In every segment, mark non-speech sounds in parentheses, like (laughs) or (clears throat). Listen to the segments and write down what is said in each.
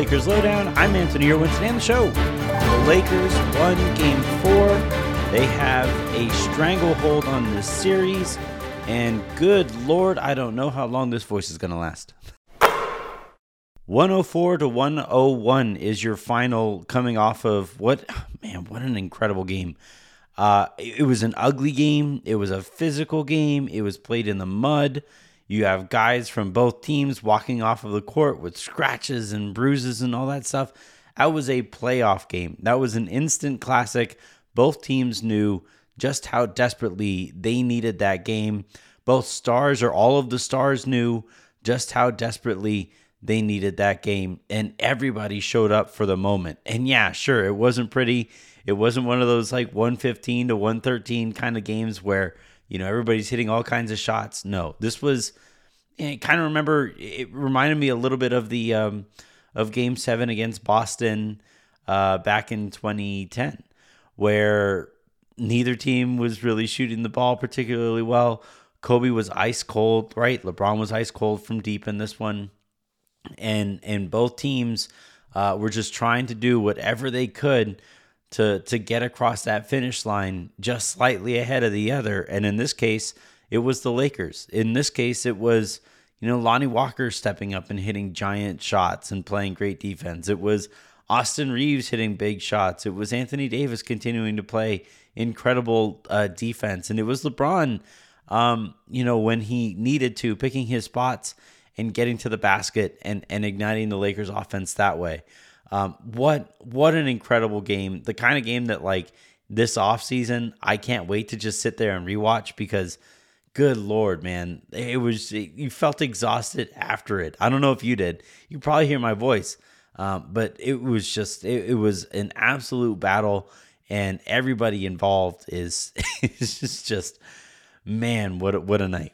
Lakers Lowdown. I'm Anthony Irwin. Today on the show, the Lakers won game four. They have a stranglehold on this series, and good lord, I don't know how long this voice is going to last. 104 to 101 is your final coming off of what, (sighs) man, what an incredible game. Uh, it was an ugly game. It was a physical game. It was played in the mud. You have guys from both teams walking off of the court with scratches and bruises and all that stuff. That was a playoff game. That was an instant classic. Both teams knew just how desperately they needed that game. Both stars, or all of the stars, knew just how desperately they needed that game. And everybody showed up for the moment. And yeah, sure, it wasn't pretty. It wasn't one of those like 115 to 113 kind of games where you know, everybody's hitting all kinds of shots. No, this was. Kind of remember. It reminded me a little bit of the um, of Game Seven against Boston uh, back in 2010, where neither team was really shooting the ball particularly well. Kobe was ice cold, right? LeBron was ice cold from deep in this one, and and both teams uh, were just trying to do whatever they could to to get across that finish line just slightly ahead of the other. And in this case, it was the Lakers. In this case, it was you know Lonnie Walker stepping up and hitting giant shots and playing great defense. It was Austin Reaves hitting big shots. It was Anthony Davis continuing to play incredible uh, defense, and it was LeBron. Um, you know when he needed to, picking his spots and getting to the basket and and igniting the Lakers offense that way. Um, what what an incredible game! The kind of game that like this off season, I can't wait to just sit there and rewatch because, good lord, man, it was you felt exhausted after it. I don't know if you did. You probably hear my voice, um, but it was just it, it was an absolute battle, and everybody involved is (laughs) is just just man, what a, what a night.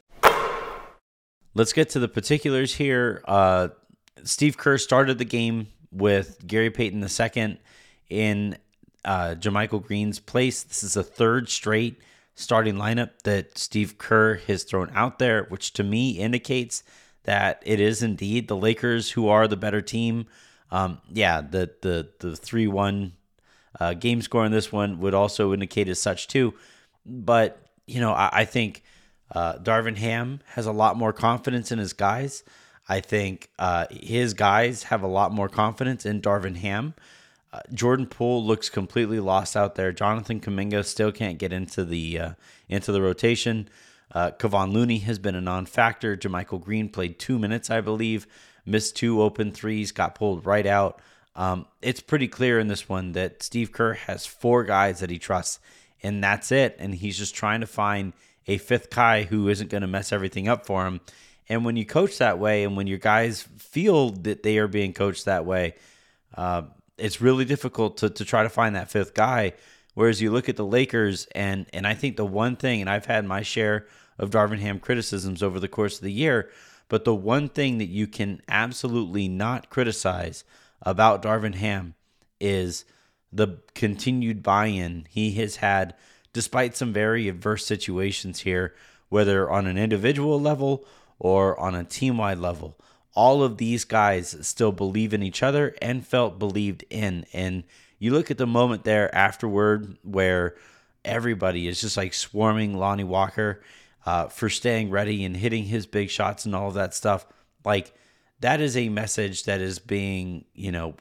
Let's get to the particulars here. Uh, Steve Kerr started the game with Gary Payton II in uh, JaMychal Green's place. This is a third straight starting lineup that Steve Kerr has thrown out there, which to me indicates that it is indeed the Lakers who are the better team. Um, yeah, the the the three one uh, game score in this one would also indicate as such too. But you know, I, I think uh, Darvin Ham has a lot more confidence in his guys. I think uh, his guys have a lot more confidence in Darvin Ham. Uh, Jordan Poole looks completely lost out there. Jonathan Kuminga still can't get into the uh, into the rotation. Uh, Kevon Looney has been a non-factor. JaMychal Green played two minutes, I believe, missed two open threes, got pulled right out. Um, it's pretty clear in this one that Steve Kerr has four guys that he trusts, and that's it. And he's just trying to find a fifth guy who isn't going to mess everything up for him. And when you coach that way, and when your guys feel that they are being coached that way, uh, it's really difficult to, to try to find that fifth guy. Whereas you look at the Lakers, and and I think the one thing, and I've had my share of Darvin Ham criticisms over the course of the year, but the one thing that you can absolutely not criticize about Darvin Ham is the continued buy-in he has had, despite some very adverse situations here, whether on an individual level or on a team wide level. All of these guys still believe in each other and felt believed in. And you look at the moment there afterward where everybody is just like swarming Lonnie Walker uh, for staying ready and hitting his big shots and all of that stuff. Like, that is a message that is being, you know,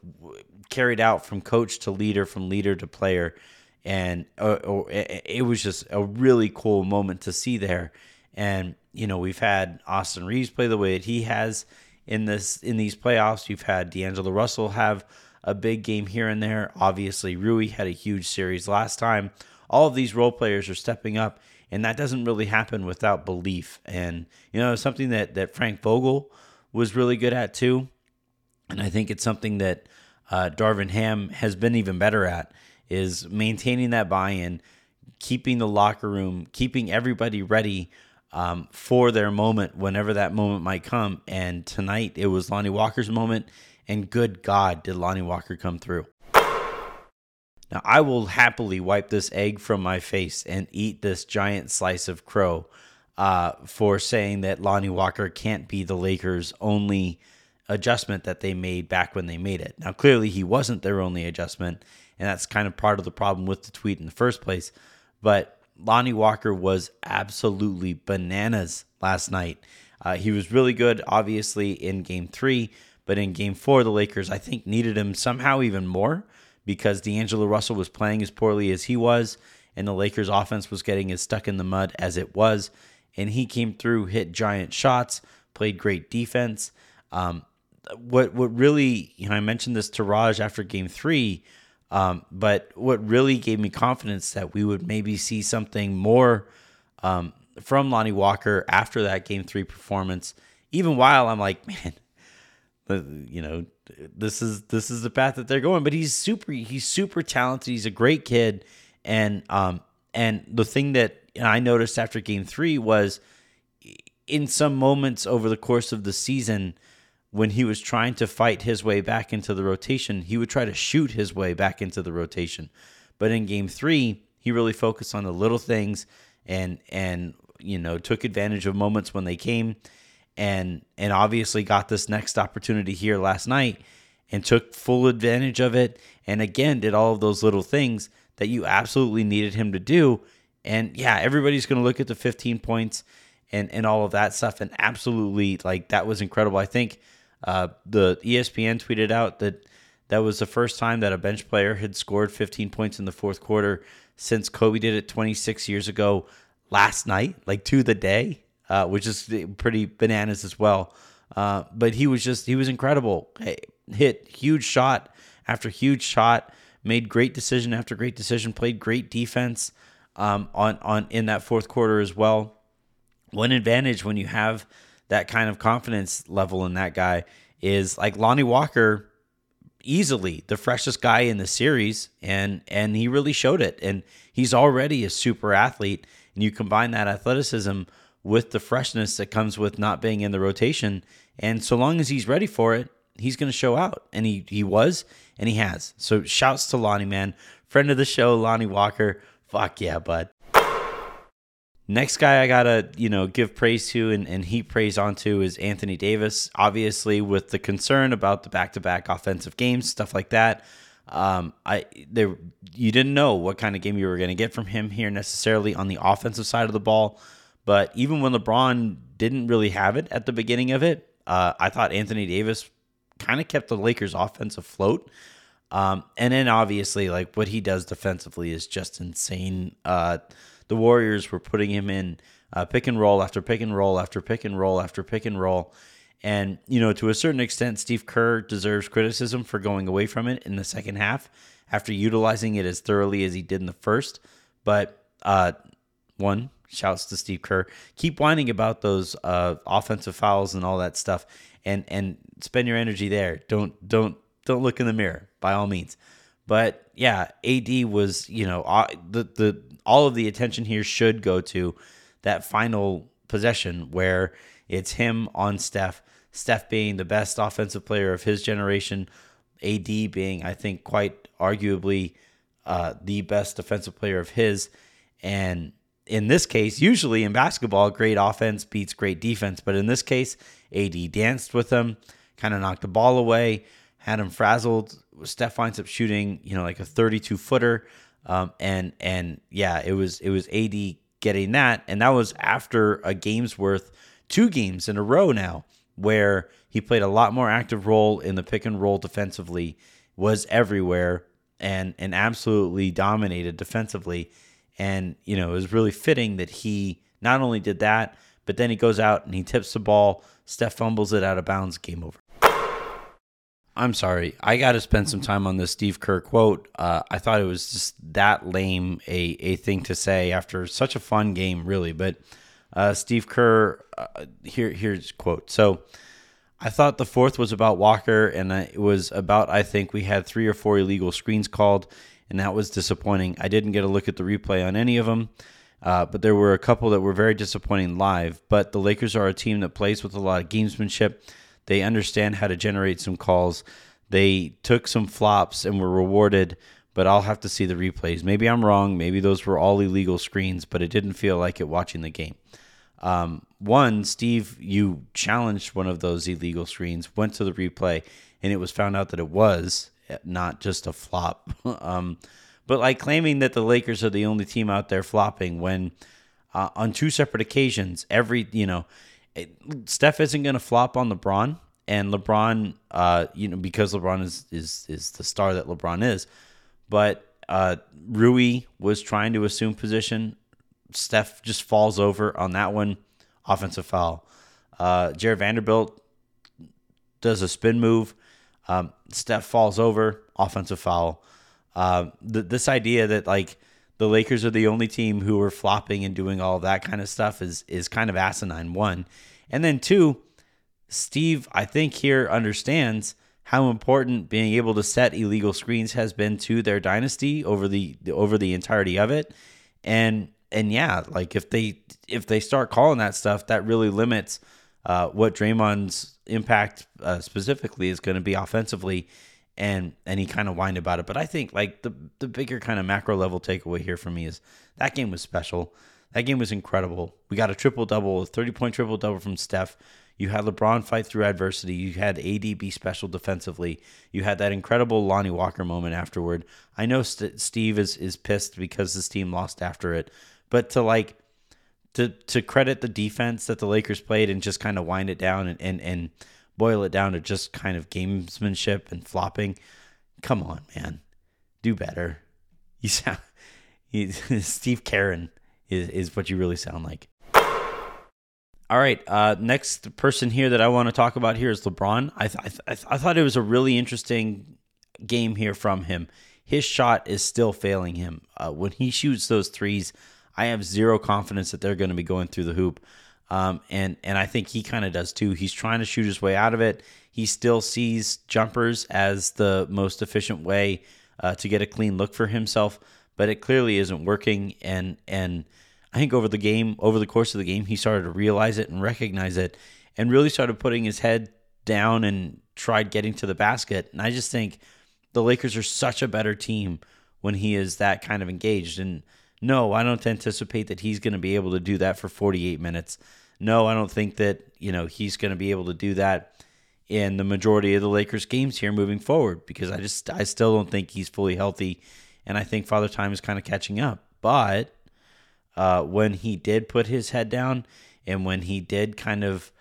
carried out from coach to leader, from leader to player. And uh, it was just a really cool moment to see there. And you know, we've had Austin Reaves play the way that he has in this in these playoffs. You've had D'Angelo Russell have a big game here and there. Obviously, Rui had a huge series last time. All of these role players are stepping up, and that doesn't really happen without belief. And you know, something that that Frank Vogel was really good at too. And I think it's something that uh, Darvin Ham has been even better at is maintaining that buy-in, keeping the locker room, keeping everybody ready um, for their moment whenever that moment might come. And tonight it was Lonnie Walker's moment, and good God, did Lonnie Walker come through. Now, I will happily wipe this egg from my face and eat this giant slice of crow uh, for saying that Lonnie Walker can't be the Lakers' only adjustment that they made back when they made it. Now, clearly, he wasn't their only adjustment, and that's kind of part of the problem with the tweet in the first place. But Lonnie Walker was absolutely bananas last night. Uh, he was really good, obviously, in game three, but in game four, the Lakers, I think, needed him somehow even more because D'Angelo Russell was playing as poorly as he was, and the Lakers' offense was getting as stuck in the mud as it was. And he came through, hit giant shots, played great defense. Um, what what really, you know, I mentioned this to Raj after game three, um, but what really gave me confidence that we would maybe see something more um, from Lonnie Walker after that game three performance, even while I'm like, (laughs) man, you know, this is this is the path that they're going. But he's super he's super talented. He's a great kid, and um and the thing that I noticed after game three was in some moments over the course of the season when he was trying to fight his way back into the rotation, he would try to shoot his way back into the rotation. But in game three, he really focused on the little things and and you know took advantage of moments when they came and and obviously got this next opportunity here last night and took full advantage of it and again did all of those little things that you absolutely needed him to do and yeah everybody's going to look at the 15 points and and all of that stuff and absolutely like that was incredible i think uh, the espn tweeted out that that was the first time that a bench player had scored 15 points in the fourth quarter since kobe did it 26 years ago last night like to the day uh, which is pretty bananas as well. Uh, but he was just he was incredible. Hit huge shot after huge shot, made great decision after great decision, played great defense um, on on in that fourth quarter as well. One advantage when you have that kind of confidence level in that guy is like Lonnie Walker easily the freshest guy in the series and and he really showed it and he's already a super athlete and you combine that athleticism with the freshness that comes with not being in the rotation. And so long as he's ready for it, he's going to show out. And he, he was, and he has. So shouts to Lonnie, man. Friend of the show, Lonnie Walker. Fuck yeah, bud. Next guy I gotta, you know, give praise to and, and heap praise onto is Anthony Davis. Obviously, with the concern about the back-to-back offensive games, stuff like that. Um, I there you didn't know what kind of game you were to get from him here necessarily on the offensive side of the ball. But even when LeBron didn't really have it at the beginning of it, uh, I thought Anthony Davis kind of kept the Lakers' offense afloat. Um, and then obviously, like what he does defensively is just insane. Uh, the Warriors were putting him in uh, pick and roll after pick and roll after pick and roll after pick and roll. And, you know, to a certain extent, Steve Kerr deserves criticism for going away from it in the second half after utilizing it as thoroughly as he did in the first. But, uh, one, Shouts to Steve Kerr. Keep whining about those uh, offensive fouls and all that stuff, and and spend your energy there. Don't don't don't look in the mirror by all means. But yeah, AD was you know uh, the the all of the attention here should go to that final possession where it's him on Steph. Steph being the best offensive player of his generation, AD being I think quite arguably uh, the best defensive player of his, and in this case, usually in basketball, great offense beats great defense. But in this case, AD danced with him, kind of knocked the ball away, had him frazzled. Steph winds up shooting, you know, like a 32 footer. Um, and and yeah, it was it was AD getting that, and that was after a game's worth, two games in a row now, where he played a lot more active role in the pick and roll defensively, was everywhere, and and absolutely dominated defensively. And, you know, it was really fitting that he not only did that, but then he goes out and he tips the ball. Steph fumbles it out of bounds. Game over. I'm sorry. I got to spend some time on this Steve Kerr quote. Uh, I thought it was just that lame a, a thing to say after such a fun game, really. But uh, Steve Kerr, uh, here here's quote. So I thought the fourth was about Walker, and it was about I think we had three or four illegal screens called, and that was disappointing. I didn't get a look at the replay on any of them, uh, but there were a couple that were very disappointing live. But the Lakers are a team that plays with a lot of gamesmanship. They understand how to generate some calls. They took some flops and were rewarded, but I'll have to see the replays. Maybe I'm wrong. Maybe those were all illegal screens, but it didn't feel like it watching the game. Um, one, Steve, you challenged one of those illegal screens, went to the replay, and it was found out that it was not just a flop. (laughs) um, but like claiming that the Lakers are the only team out there flopping when uh, on two separate occasions, every you know, it, Steph isn't going to flop on LeBron, and LeBron, uh, you know, because LeBron is is is the star that LeBron is, but uh, Rui was trying to assume position. Steph just falls over on that one, offensive foul. Uh, Jarred Vanderbilt does a spin move. Um, Steph falls over, offensive foul. Uh, th- this idea that like the Lakers are the only team who are flopping and doing all that kind of stuff is is kind of asinine. One, and then two, Steve, I think here understands how important being able to set illegal screens has been to their dynasty over the over the entirety of it, and and yeah, like if they if they start calling that stuff, that really limits uh, what Draymond's impact uh, specifically is going to be offensively and and he kind of whined about it. But I think like the the bigger kind of macro level takeaway here for me is that game was special. That game was incredible. We got a triple double, a thirty point triple double from Steph. You had LeBron fight through adversity. You had AD be special defensively. You had that incredible Lonnie Walker moment afterward. I know St- Steve is is pissed because his team lost after it, but to like to to credit the defense that the Lakers played and just kind of wind it down and and and boil it down to just kind of gamesmanship and flopping. Come on, man, do better. You sound (laughs) you, (laughs) Steve Karen is is what you really sound like. All right, uh, next person here that I want to talk about here is LeBron. I th- I, th- I thought it was a really interesting game here from him. His shot is still failing him. Uh, when he shoots those threes, I have zero confidence that they're going to be going through the hoop. Um, and and I think he kind of does too. He's trying to shoot his way out of it. He still sees jumpers as the most efficient way uh, to get a clean look for himself, but it clearly isn't working. And and I think over the game, over the course of the game, he started to realize it and recognize it, and really started putting his head down and tried getting to the basket. And I just think the Lakers are such a better team when he is that kind of engaged. And no, I don't anticipate that he's going to be able to do that for 48 minutes. No, I don't think that, you know, he's going to be able to do that in the majority of the Lakers games here moving forward because I just I still don't think he's fully healthy and I think Father Time is kind of catching up. But uh, when he did put his head down and when he did kind of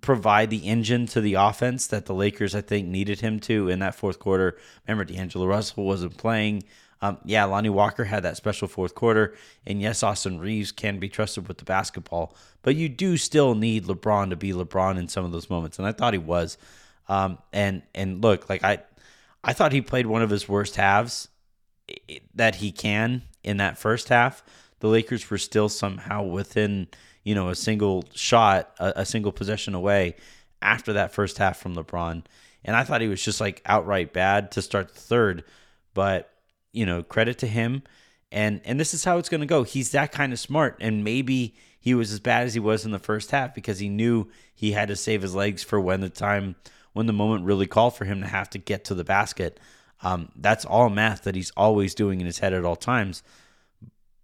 provide the engine to the offense that the Lakers I think needed him to in that fourth quarter. Remember D'Angelo Russell wasn't playing. Um, yeah, Lonnie Walker had that special fourth quarter, and yes, Austin Reaves can be trusted with the basketball, but you do still need LeBron to be LeBron in some of those moments, and I thought he was. Um, and and look, like I, I thought he played one of his worst halves that he can in that first half. The Lakers were still somehow within, you know, a single shot, a, a single possession away after that first half from LeBron, and I thought he was just like outright bad to start the third, but you know, credit to him. And and this is how it's going to go. He's that kind of smart, and maybe he was as bad as he was in the first half because he knew he had to save his legs for when the time when the moment really called for him to have to get to the basket. Um, that's all math that he's always doing in his head at all times.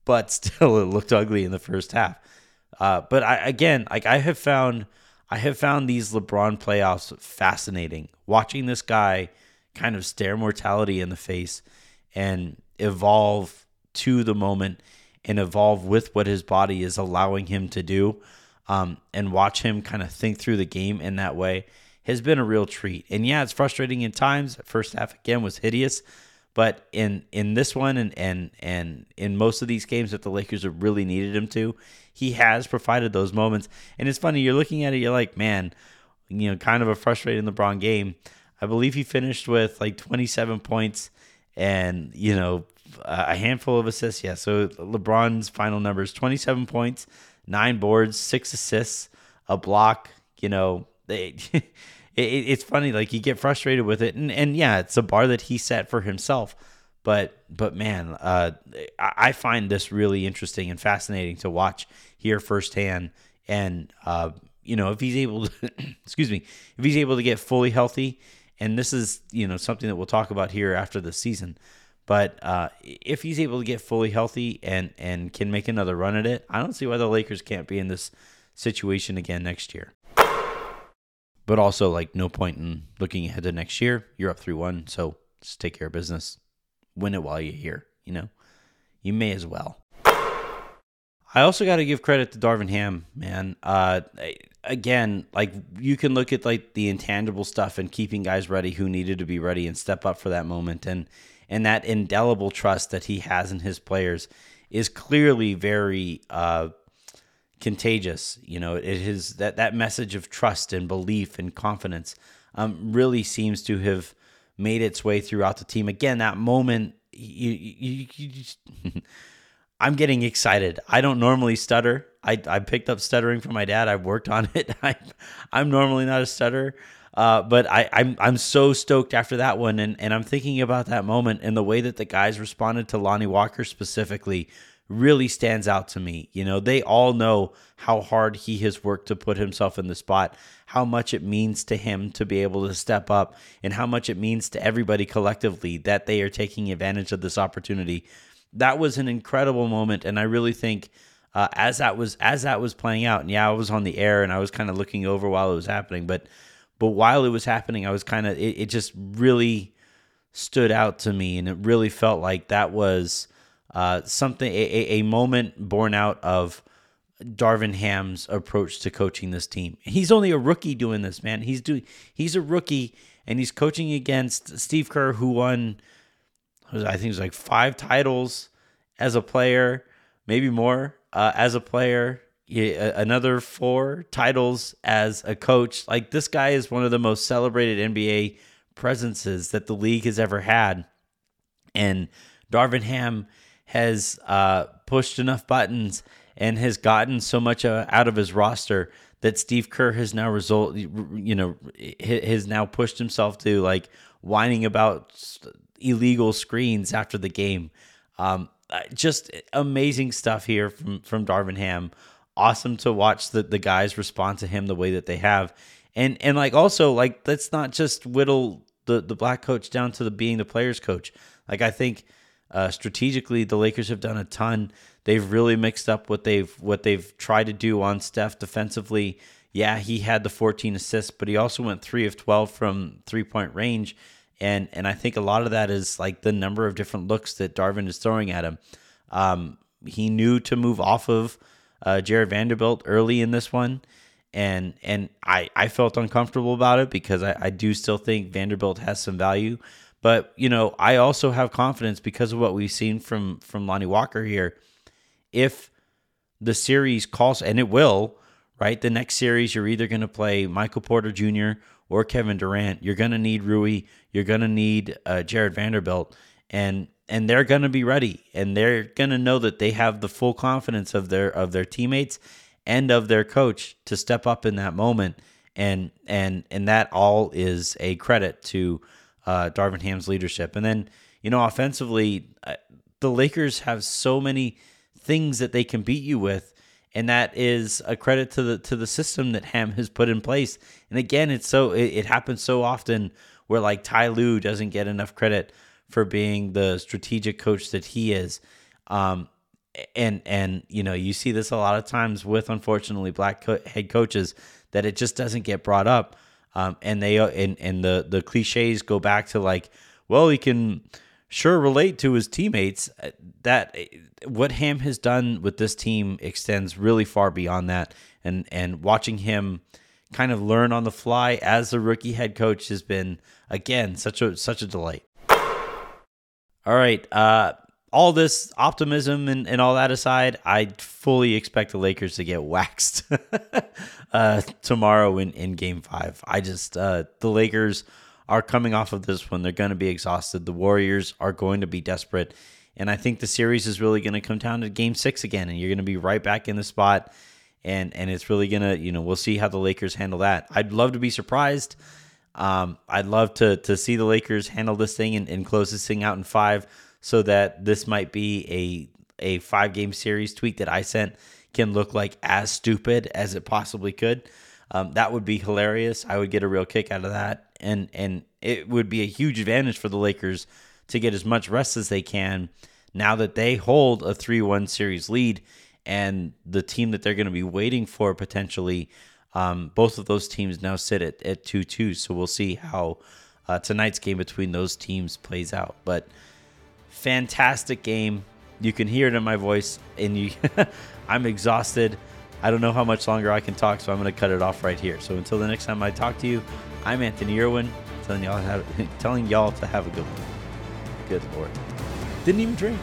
But (laughs) still, it looked ugly in the first half. Uh, but I again, like I have found, I have found these LeBron playoffs fascinating. Watching this guy kind of stare mortality in the face and evolve to the moment and evolve with what his body is allowing him to do um, and watch him kind of think through the game in that way has been a real treat. And yeah, it's frustrating in times. First half again was hideous, but in in this one and and and in most of these games that the Lakers have really needed him to, he has provided those moments. And it's funny, you're looking at it, you're like, man, you know, kind of a frustrating LeBron game. I believe he finished with like 27 points and you know a handful of assists. Yeah, so LeBron's final numbers: twenty-seven points, nine boards, six assists, a block. You know, (laughs) it, it's funny. Like you get frustrated with it, and and yeah, it's a bar that he set for himself. But but man, uh, I find this really interesting and fascinating to watch here firsthand. And uh, you know, if he's able to, (clears throat) excuse me, if he's able to get fully healthy and this is you know something that we'll talk about here after the season. But uh, if he's able to get fully healthy and and can make another run at it, I don't see why the Lakers can't be in this situation again next year. But also, like, no point in looking ahead to next year. You're up 3 1, so just take care of business. Win it while you're here, you know? You may as well. I also got to give credit to Darvin Ham, man. Uh, again, like you can look at like the intangible stuff and keeping guys ready who needed to be ready and step up for that moment, and and that indelible trust that he has in his players is clearly very uh, contagious. You know, it is that that message of trust and belief and confidence um, really seems to have made its way throughout the team. Again, that moment you you, you I'm getting excited. I don't normally stutter. I, I picked up stuttering from my dad. I've worked on it. (laughs) I, I'm normally not a stutterer. Uh, but I, I'm I'm so stoked after that one, and, and I'm thinking about that moment and the way that the guys responded to Lonnie Walker specifically really stands out to me. You know, they all know how hard he has worked to put himself in the spot, how much it means to him to be able to step up, and how much it means to everybody collectively that they are taking advantage of this opportunity that was an incredible moment, and I really think uh, as that was as that was playing out, and yeah, I was on the air and I was kind of looking over while it was happening, but but while it was happening, I was kind of it, it just really stood out to me, and it really felt like that was uh, something a, a moment born out of. Darvin Ham's approach to coaching this team. He's only a rookie doing this, man. He's doing he's a rookie and he's coaching against Steve Kerr who won I think it was like five titles as a player, maybe more uh, as a player. another four titles as a coach. Like this guy is one of the most celebrated NBA presences that the league has ever had, and Darvin Ham has uh, pushed enough buttons and has gotten so much uh, out of his roster that Steve Kerr has now result you know has now pushed himself to like whining about illegal screens after the game. Um, uh, just amazing stuff here from from Darvin Ham. Awesome to watch the the guys respond to him the way that they have, and and like also like let's not just whittle the the black coach down to the being the players coach. Like I think uh, strategically the Lakers have done a ton. They've really mixed up what they've what they've tried to do on Steph defensively. Yeah, he had the 14 assists, but he also went three of 12 from three point range and and I think a lot of that is like the number of different looks that Darvin is throwing at him. Um, he knew to move off of uh, Jarred Vanderbilt early in this one, and and I I felt uncomfortable about it because I, I do still think Vanderbilt has some value, but you know I also have confidence because of what we've seen from from Lonnie Walker here. If the series calls, and it will, right? The next series, you're either going to play Michael Porter Jr or Kevin Durant, you're going to need Rui, you're going to need uh, Jarred Vanderbilt, and and they're going to be ready, and they're going to know that they have the full confidence of their of their teammates and of their coach to step up in that moment, and and and that all is a credit to uh, Darvin Ham's leadership, and then you know offensively, uh, the Lakers have so many things that they can beat you with and that is a credit to the to the system that Ham has put in place. And again, it's so it, it happens so often where like Ty Lue doesn't get enough credit for being the strategic coach that he is. Um, and and you know you see this a lot of times with unfortunately black co- head coaches that it just doesn't get brought up. Um, and they and and the the cliches go back to like, well, he can sure relate to his teammates. Uh, that what Ham has done with this team extends really far beyond that, and and watching him kind of learn on the fly as a rookie head coach has been again such a such a delight. All right, uh, all this optimism and, and all that aside, I fully expect the Lakers to get (laughs) waxed uh, tomorrow in, in Game Five. I just uh, the Lakers are coming off of this one. They're going to be exhausted. The Warriors are going to be desperate. And I think the series is really going to come down to game six again. And you're going to be right back in the spot. And, and it's really going to, you know, we'll see how the Lakers handle that. I'd love to be surprised. Um, I'd love to, to see the Lakers handle this thing and, and close this thing out in five so that this might be a, a five game series tweet that I sent can look like as stupid as it possibly could. Um, that would be hilarious. I would get a real kick out of that, and and it would be a huge advantage for the Lakers to get as much rest as they can now that they hold a three-one series lead. and the team that they're going to be waiting for potentially. Um, both of those teams now sit at, at 2 2. So we'll see how uh, tonight's game between those teams plays out. But fantastic game. You can hear it in my voice, and you, (laughs) I'm exhausted. I don't know how much longer I can talk, so I'm going to cut it off right here. So until the next time I talk to you, I'm Anthony Irwin, telling y'all have, (laughs) telling y'all to have a good one. Good lord, didn't even drink.